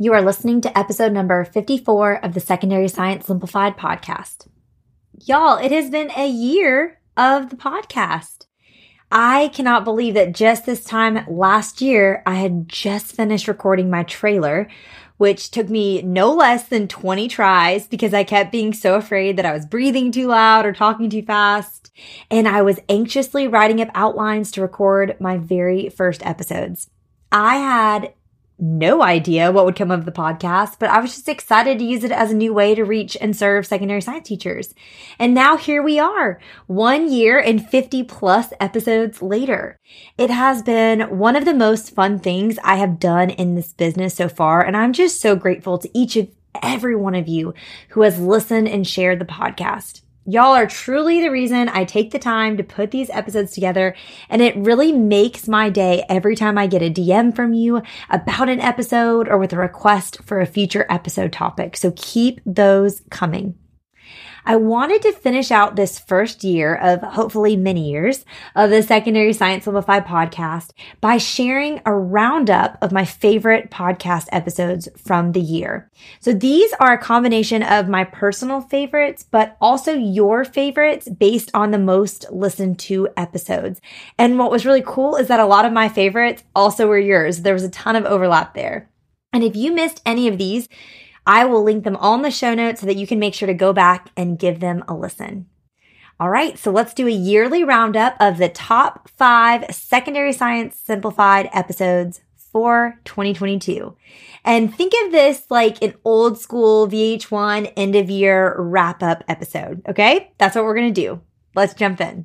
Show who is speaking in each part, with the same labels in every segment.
Speaker 1: You are listening to episode number 54 of the Secondary Science Simplified podcast. Y'all, it has been a year of the podcast. I cannot believe that just this time last year, I had just finished recording my trailer, which took me no less than 20 tries because I kept being so afraid that I was breathing too loud or talking too fast. And I was anxiously writing up outlines to record my very first episodes. I had no idea what would come of the podcast, but I was just excited to use it as a new way to reach and serve secondary science teachers. And now here we are, one year and 50 plus episodes later. It has been one of the most fun things I have done in this business so far. And I'm just so grateful to each of every one of you who has listened and shared the podcast. Y'all are truly the reason I take the time to put these episodes together, and it really makes my day every time I get a DM from you about an episode or with a request for a future episode topic. So keep those coming. I wanted to finish out this first year of hopefully many years of the Secondary Science Simplified podcast by sharing a roundup of my favorite podcast episodes from the year. So these are a combination of my personal favorites, but also your favorites based on the most listened to episodes. And what was really cool is that a lot of my favorites also were yours. There was a ton of overlap there. And if you missed any of these, I will link them all in the show notes so that you can make sure to go back and give them a listen. All right, so let's do a yearly roundup of the top five secondary science simplified episodes for 2022. And think of this like an old school VH1 end of year wrap up episode. Okay, that's what we're gonna do. Let's jump in.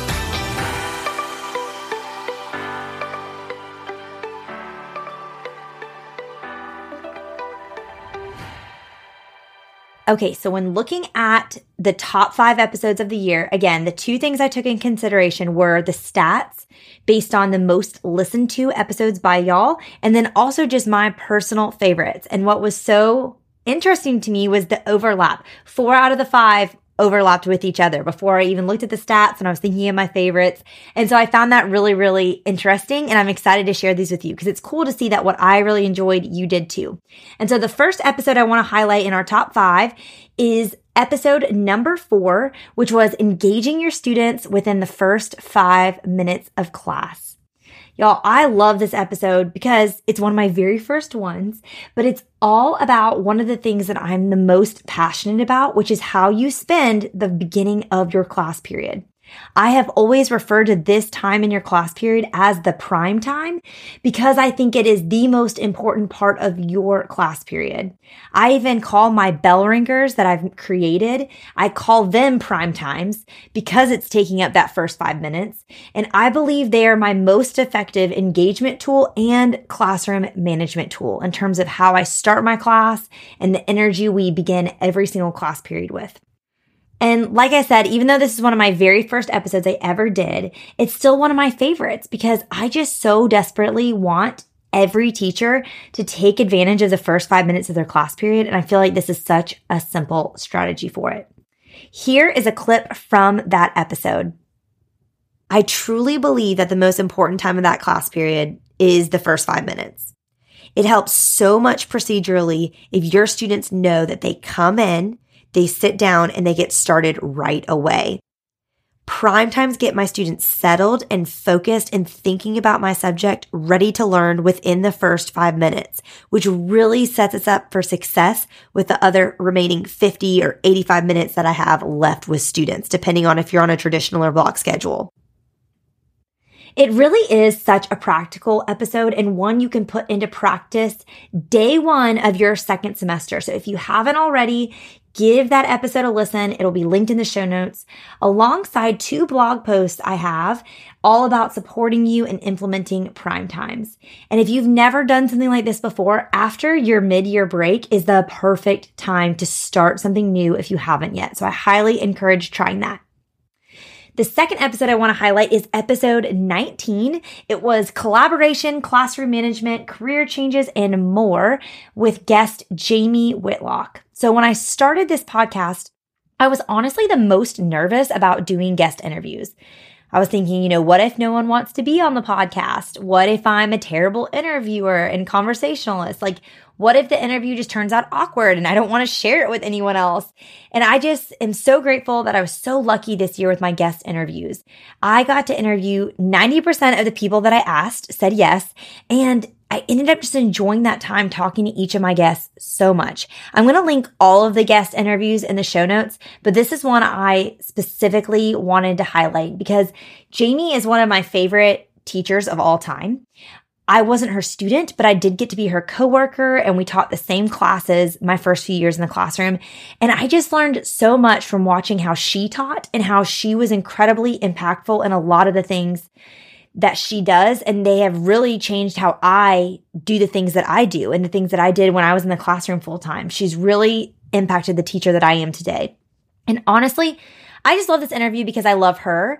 Speaker 1: Okay, so when looking at the top five episodes of the year, again, the two things I took in consideration were the stats based on the most listened to episodes by y'all, and then also just my personal favorites. And what was so interesting to me was the overlap. Four out of the five overlapped with each other before I even looked at the stats and I was thinking of my favorites. And so I found that really, really interesting. And I'm excited to share these with you because it's cool to see that what I really enjoyed, you did too. And so the first episode I want to highlight in our top five is episode number four, which was engaging your students within the first five minutes of class. Y'all, I love this episode because it's one of my very first ones, but it's all about one of the things that I'm the most passionate about, which is how you spend the beginning of your class period. I have always referred to this time in your class period as the prime time because I think it is the most important part of your class period. I even call my bell ringers that I've created, I call them prime times because it's taking up that first five minutes. And I believe they are my most effective engagement tool and classroom management tool in terms of how I start my class and the energy we begin every single class period with. And like I said, even though this is one of my very first episodes I ever did, it's still one of my favorites because I just so desperately want every teacher to take advantage of the first five minutes of their class period. And I feel like this is such a simple strategy for it. Here is a clip from that episode. I truly believe that the most important time of that class period is the first five minutes. It helps so much procedurally if your students know that they come in, they sit down and they get started right away. Prime times get my students settled and focused and thinking about my subject, ready to learn within the first five minutes, which really sets us up for success with the other remaining 50 or 85 minutes that I have left with students, depending on if you're on a traditional or block schedule. It really is such a practical episode and one you can put into practice day one of your second semester. So if you haven't already, give that episode a listen. It'll be linked in the show notes alongside two blog posts I have all about supporting you and implementing prime times. And if you've never done something like this before, after your mid year break is the perfect time to start something new if you haven't yet. So I highly encourage trying that. The second episode I want to highlight is episode 19. It was collaboration, classroom management, career changes, and more with guest Jamie Whitlock. So when I started this podcast, I was honestly the most nervous about doing guest interviews. I was thinking, you know, what if no one wants to be on the podcast? What if I'm a terrible interviewer and conversationalist? Like, what if the interview just turns out awkward and I don't want to share it with anyone else? And I just am so grateful that I was so lucky this year with my guest interviews. I got to interview 90% of the people that I asked said yes. And I ended up just enjoying that time talking to each of my guests so much. I'm going to link all of the guest interviews in the show notes, but this is one I specifically wanted to highlight because Jamie is one of my favorite teachers of all time. I wasn't her student, but I did get to be her coworker and we taught the same classes my first few years in the classroom. And I just learned so much from watching how she taught and how she was incredibly impactful in a lot of the things that she does. And they have really changed how I do the things that I do and the things that I did when I was in the classroom full time. She's really impacted the teacher that I am today. And honestly, I just love this interview because I love her.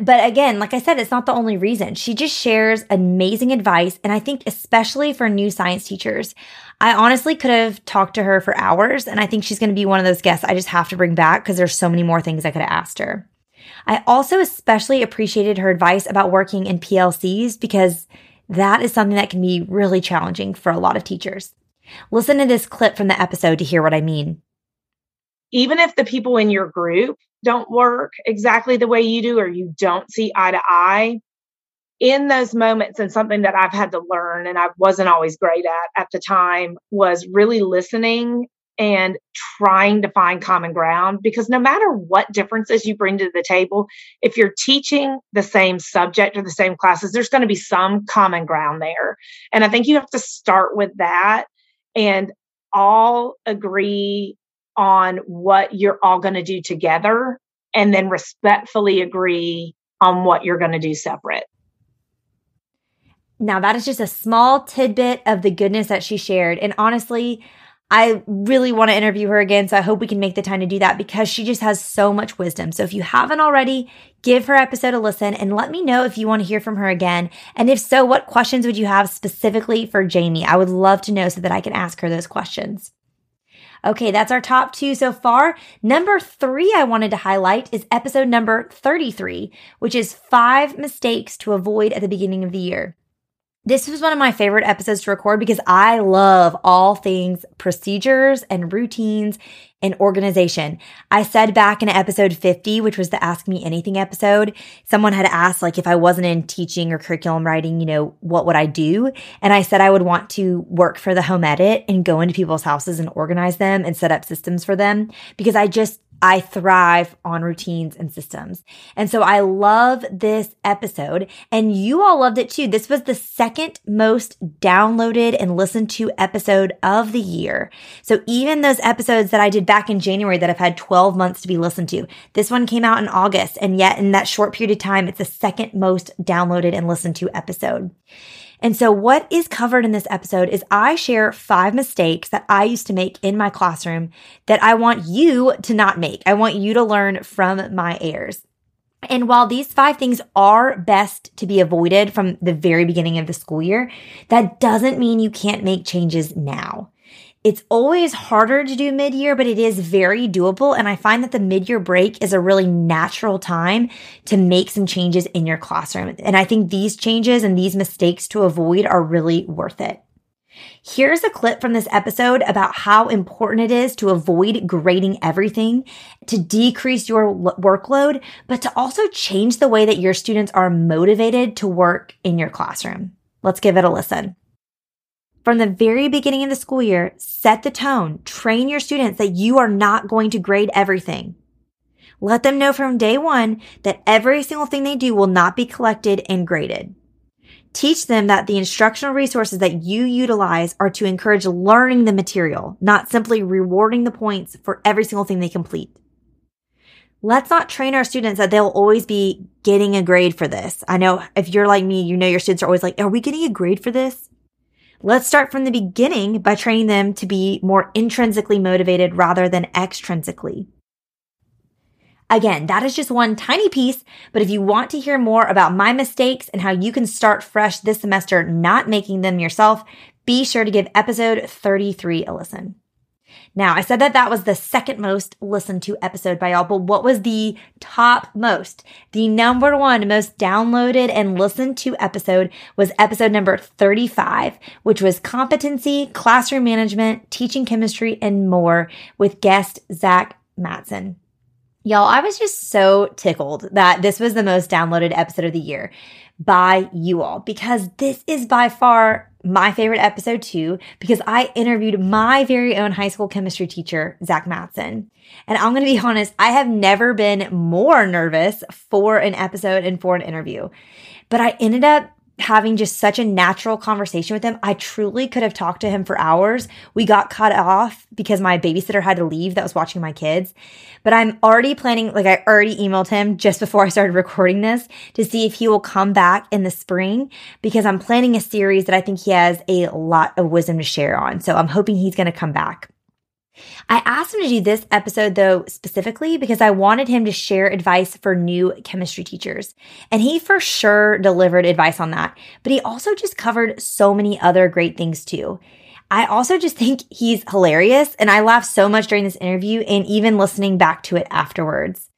Speaker 1: But again, like I said, it's not the only reason. She just shares amazing advice. And I think, especially for new science teachers, I honestly could have talked to her for hours. And I think she's going to be one of those guests I just have to bring back because there's so many more things I could have asked her. I also especially appreciated her advice about working in PLCs because that is something that can be really challenging for a lot of teachers. Listen to this clip from the episode to hear what I mean
Speaker 2: even if the people in your group don't work exactly the way you do or you don't see eye to eye in those moments and something that I've had to learn and I wasn't always great at at the time was really listening and trying to find common ground because no matter what differences you bring to the table if you're teaching the same subject or the same classes there's going to be some common ground there. And I think you have to start with that and all agree on what you're all going to do together and then respectfully agree on what you're going to do separate.
Speaker 1: Now, that is just a small tidbit of the goodness that she shared. And honestly, I really want to interview her again. So I hope we can make the time to do that because she just has so much wisdom. So if you haven't already, give her episode a listen and let me know if you want to hear from her again. And if so, what questions would you have specifically for Jamie? I would love to know so that I can ask her those questions. Okay, that's our top two so far. Number three I wanted to highlight is episode number 33, which is five mistakes to avoid at the beginning of the year. This was one of my favorite episodes to record because I love all things procedures and routines and organization. I said back in episode 50, which was the Ask Me Anything episode, someone had asked, like, if I wasn't in teaching or curriculum writing, you know, what would I do? And I said I would want to work for the home edit and go into people's houses and organize them and set up systems for them because I just I thrive on routines and systems. And so I love this episode and you all loved it too. This was the second most downloaded and listened to episode of the year. So even those episodes that I did back in January that have had 12 months to be listened to, this one came out in August. And yet in that short period of time, it's the second most downloaded and listened to episode. And so what is covered in this episode is I share five mistakes that I used to make in my classroom that I want you to not make. I want you to learn from my errors. And while these five things are best to be avoided from the very beginning of the school year, that doesn't mean you can't make changes now. It's always harder to do mid year, but it is very doable. And I find that the mid year break is a really natural time to make some changes in your classroom. And I think these changes and these mistakes to avoid are really worth it. Here's a clip from this episode about how important it is to avoid grading everything, to decrease your workload, but to also change the way that your students are motivated to work in your classroom. Let's give it a listen from the very beginning of the school year, set the tone, train your students that you are not going to grade everything. Let them know from day one that every single thing they do will not be collected and graded. Teach them that the instructional resources that you utilize are to encourage learning the material, not simply rewarding the points for every single thing they complete. Let's not train our students that they'll always be getting a grade for this. I know if you're like me, you know your students are always like, are we getting a grade for this? Let's start from the beginning by training them to be more intrinsically motivated rather than extrinsically. Again, that is just one tiny piece, but if you want to hear more about my mistakes and how you can start fresh this semester, not making them yourself, be sure to give episode 33 a listen. Now, I said that that was the second most listened to episode by y'all, but what was the top most? The number one most downloaded and listened to episode was episode number 35, which was competency, classroom management, teaching chemistry, and more with guest Zach Matson. Y'all, I was just so tickled that this was the most downloaded episode of the year by you all because this is by far my favorite episode too because I interviewed my very own high school chemistry teacher, Zach Matson. And I'm going to be honest, I have never been more nervous for an episode and for an interview. But I ended up having just such a natural conversation with him. I truly could have talked to him for hours. We got cut off because my babysitter had to leave that was watching my kids. But I'm already planning, like I already emailed him just before I started recording this to see if he will come back in the spring because I'm planning a series that I think he has a lot of wisdom to share on. So I'm hoping he's going to come back. I asked him to do this episode though specifically because I wanted him to share advice for new chemistry teachers. And he for sure delivered advice on that, but he also just covered so many other great things too. I also just think he's hilarious and I laughed so much during this interview and even listening back to it afterwards.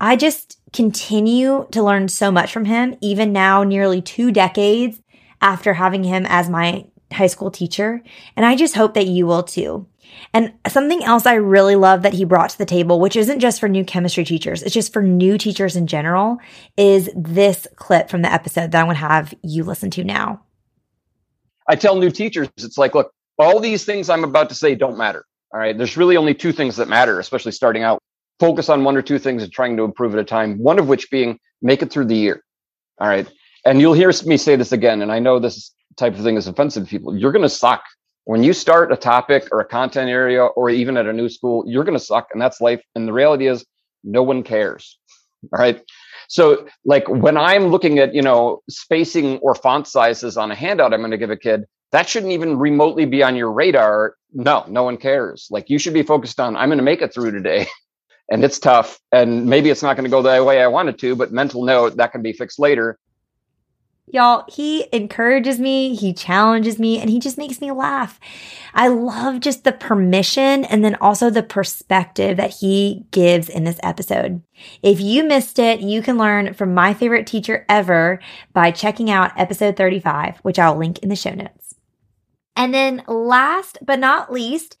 Speaker 1: I just continue to learn so much from him, even now, nearly two decades after having him as my high school teacher. And I just hope that you will too. And something else I really love that he brought to the table, which isn't just for new chemistry teachers, it's just for new teachers in general, is this clip from the episode that I'm going to have you listen to now.
Speaker 3: I tell new teachers, it's like, look, all these things I'm about to say don't matter. All right. There's really only two things that matter, especially starting out. Focus on one or two things and trying to improve at a time, one of which being make it through the year. All right. And you'll hear me say this again. And I know this type of thing is offensive to people. You're going to suck when you start a topic or a content area or even at a new school, you're going to suck and that's life. And the reality is no one cares. All right. So like when I'm looking at, you know, spacing or font sizes on a handout I'm going to give a kid, that shouldn't even remotely be on your radar. No, no one cares. Like you should be focused on, I'm going to make it through today. and it's tough. And maybe it's not going to go the way I want it to, but mental note that can be fixed later.
Speaker 1: Y'all, he encourages me, he challenges me, and he just makes me laugh. I love just the permission and then also the perspective that he gives in this episode. If you missed it, you can learn from my favorite teacher ever by checking out episode 35, which I'll link in the show notes. And then last but not least,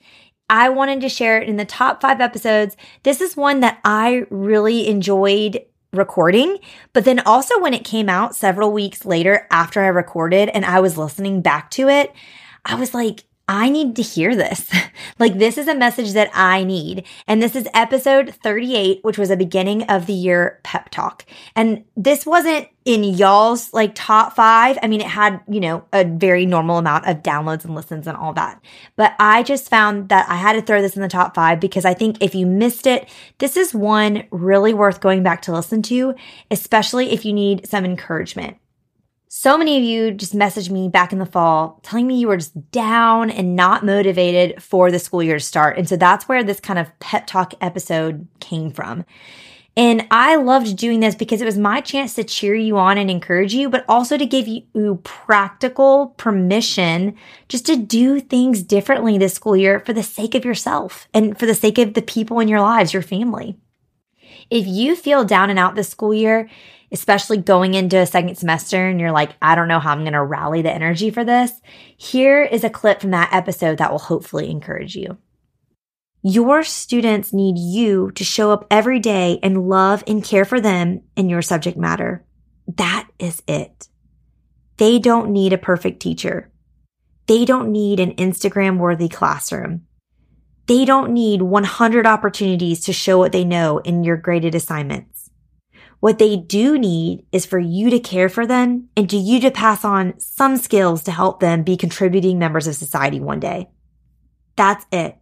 Speaker 1: I wanted to share it in the top five episodes. This is one that I really enjoyed recording. But then also when it came out several weeks later after I recorded and I was listening back to it, I was like, I need to hear this. like, this is a message that I need. And this is episode 38, which was a beginning of the year pep talk. And this wasn't in y'all's like top five. I mean, it had, you know, a very normal amount of downloads and listens and all that. But I just found that I had to throw this in the top five because I think if you missed it, this is one really worth going back to listen to, especially if you need some encouragement. So many of you just messaged me back in the fall telling me you were just down and not motivated for the school year to start. And so that's where this kind of pep talk episode came from. And I loved doing this because it was my chance to cheer you on and encourage you, but also to give you practical permission just to do things differently this school year for the sake of yourself and for the sake of the people in your lives, your family. If you feel down and out this school year, especially going into a second semester and you're like, I don't know how I'm going to rally the energy for this, here is a clip from that episode that will hopefully encourage you. Your students need you to show up every day and love and care for them in your subject matter. That is it. They don't need a perfect teacher. They don't need an Instagram worthy classroom. They don't need 100 opportunities to show what they know in your graded assignments. What they do need is for you to care for them and to you to pass on some skills to help them be contributing members of society one day. That's it.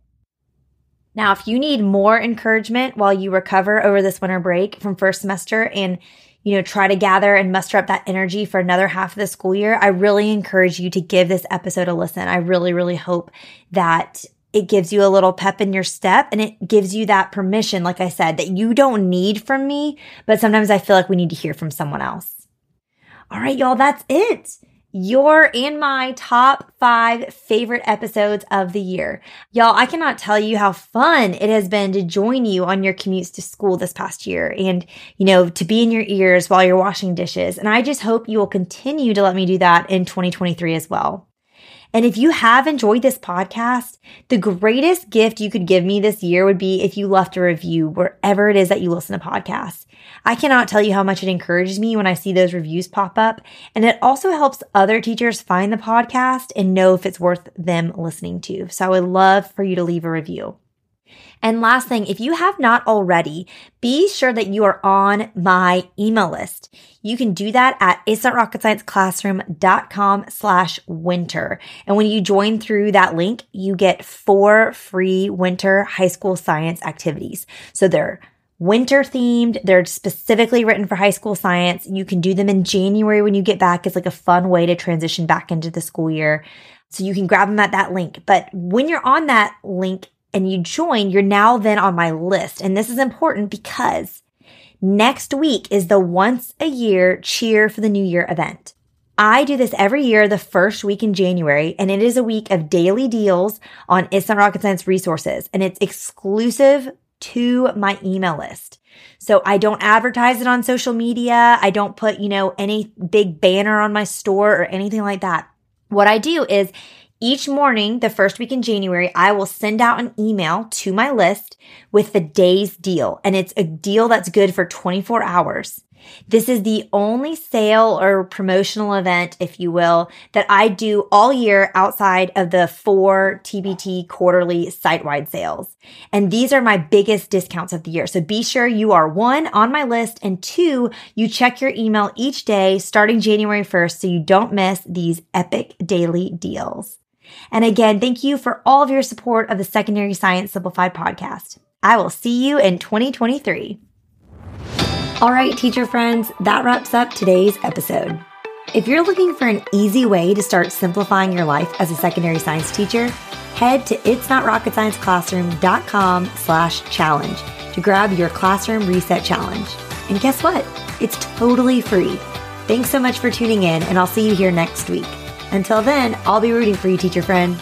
Speaker 1: Now, if you need more encouragement while you recover over this winter break from first semester and you know, try to gather and muster up that energy for another half of the school year, I really encourage you to give this episode a listen. I really, really hope that it gives you a little pep in your step and it gives you that permission, like I said, that you don't need from me, but sometimes I feel like we need to hear from someone else. All right, y'all, that's it your and my top five favorite episodes of the year. Y'all, I cannot tell you how fun it has been to join you on your commutes to school this past year and, you know, to be in your ears while you're washing dishes. And I just hope you will continue to let me do that in 2023 as well. And if you have enjoyed this podcast, the greatest gift you could give me this year would be if you left a review wherever it is that you listen to podcasts. I cannot tell you how much it encourages me when I see those reviews pop up. And it also helps other teachers find the podcast and know if it's worth them listening to. So I would love for you to leave a review. And last thing, if you have not already, be sure that you are on my email list. You can do that at itsnotrocketscienceclassroom.com slash winter. And when you join through that link, you get four free winter high school science activities. So they're winter themed. They're specifically written for high school science. You can do them in January when you get back. It's like a fun way to transition back into the school year. So you can grab them at that link. But when you're on that link, and you join, you're now then on my list. And this is important because next week is the once a year cheer for the new year event. I do this every year, the first week in January, and it is a week of daily deals on It's Rocket Science resources, and it's exclusive to my email list. So I don't advertise it on social media. I don't put, you know, any big banner on my store or anything like that. What I do is each morning, the first week in January, I will send out an email to my list with the day's deal. And it's a deal that's good for 24 hours. This is the only sale or promotional event, if you will, that I do all year outside of the four TpT quarterly site wide sales. And these are my biggest discounts of the year. So be sure you are one on my list and two, you check your email each day starting January 1st so you don't miss these epic daily deals. And again, thank you for all of your support of the Secondary Science Simplified podcast. I will see you in 2023. All right, teacher friends, that wraps up today's episode. If you're looking for an easy way to start simplifying your life as a secondary science teacher, head to itsnotrocketscienceclassroom.com slash challenge to grab your classroom reset challenge. And guess what? It's totally free. Thanks so much for tuning in, and I'll see you here next week. Until then, I'll be rooting for you, teacher friend.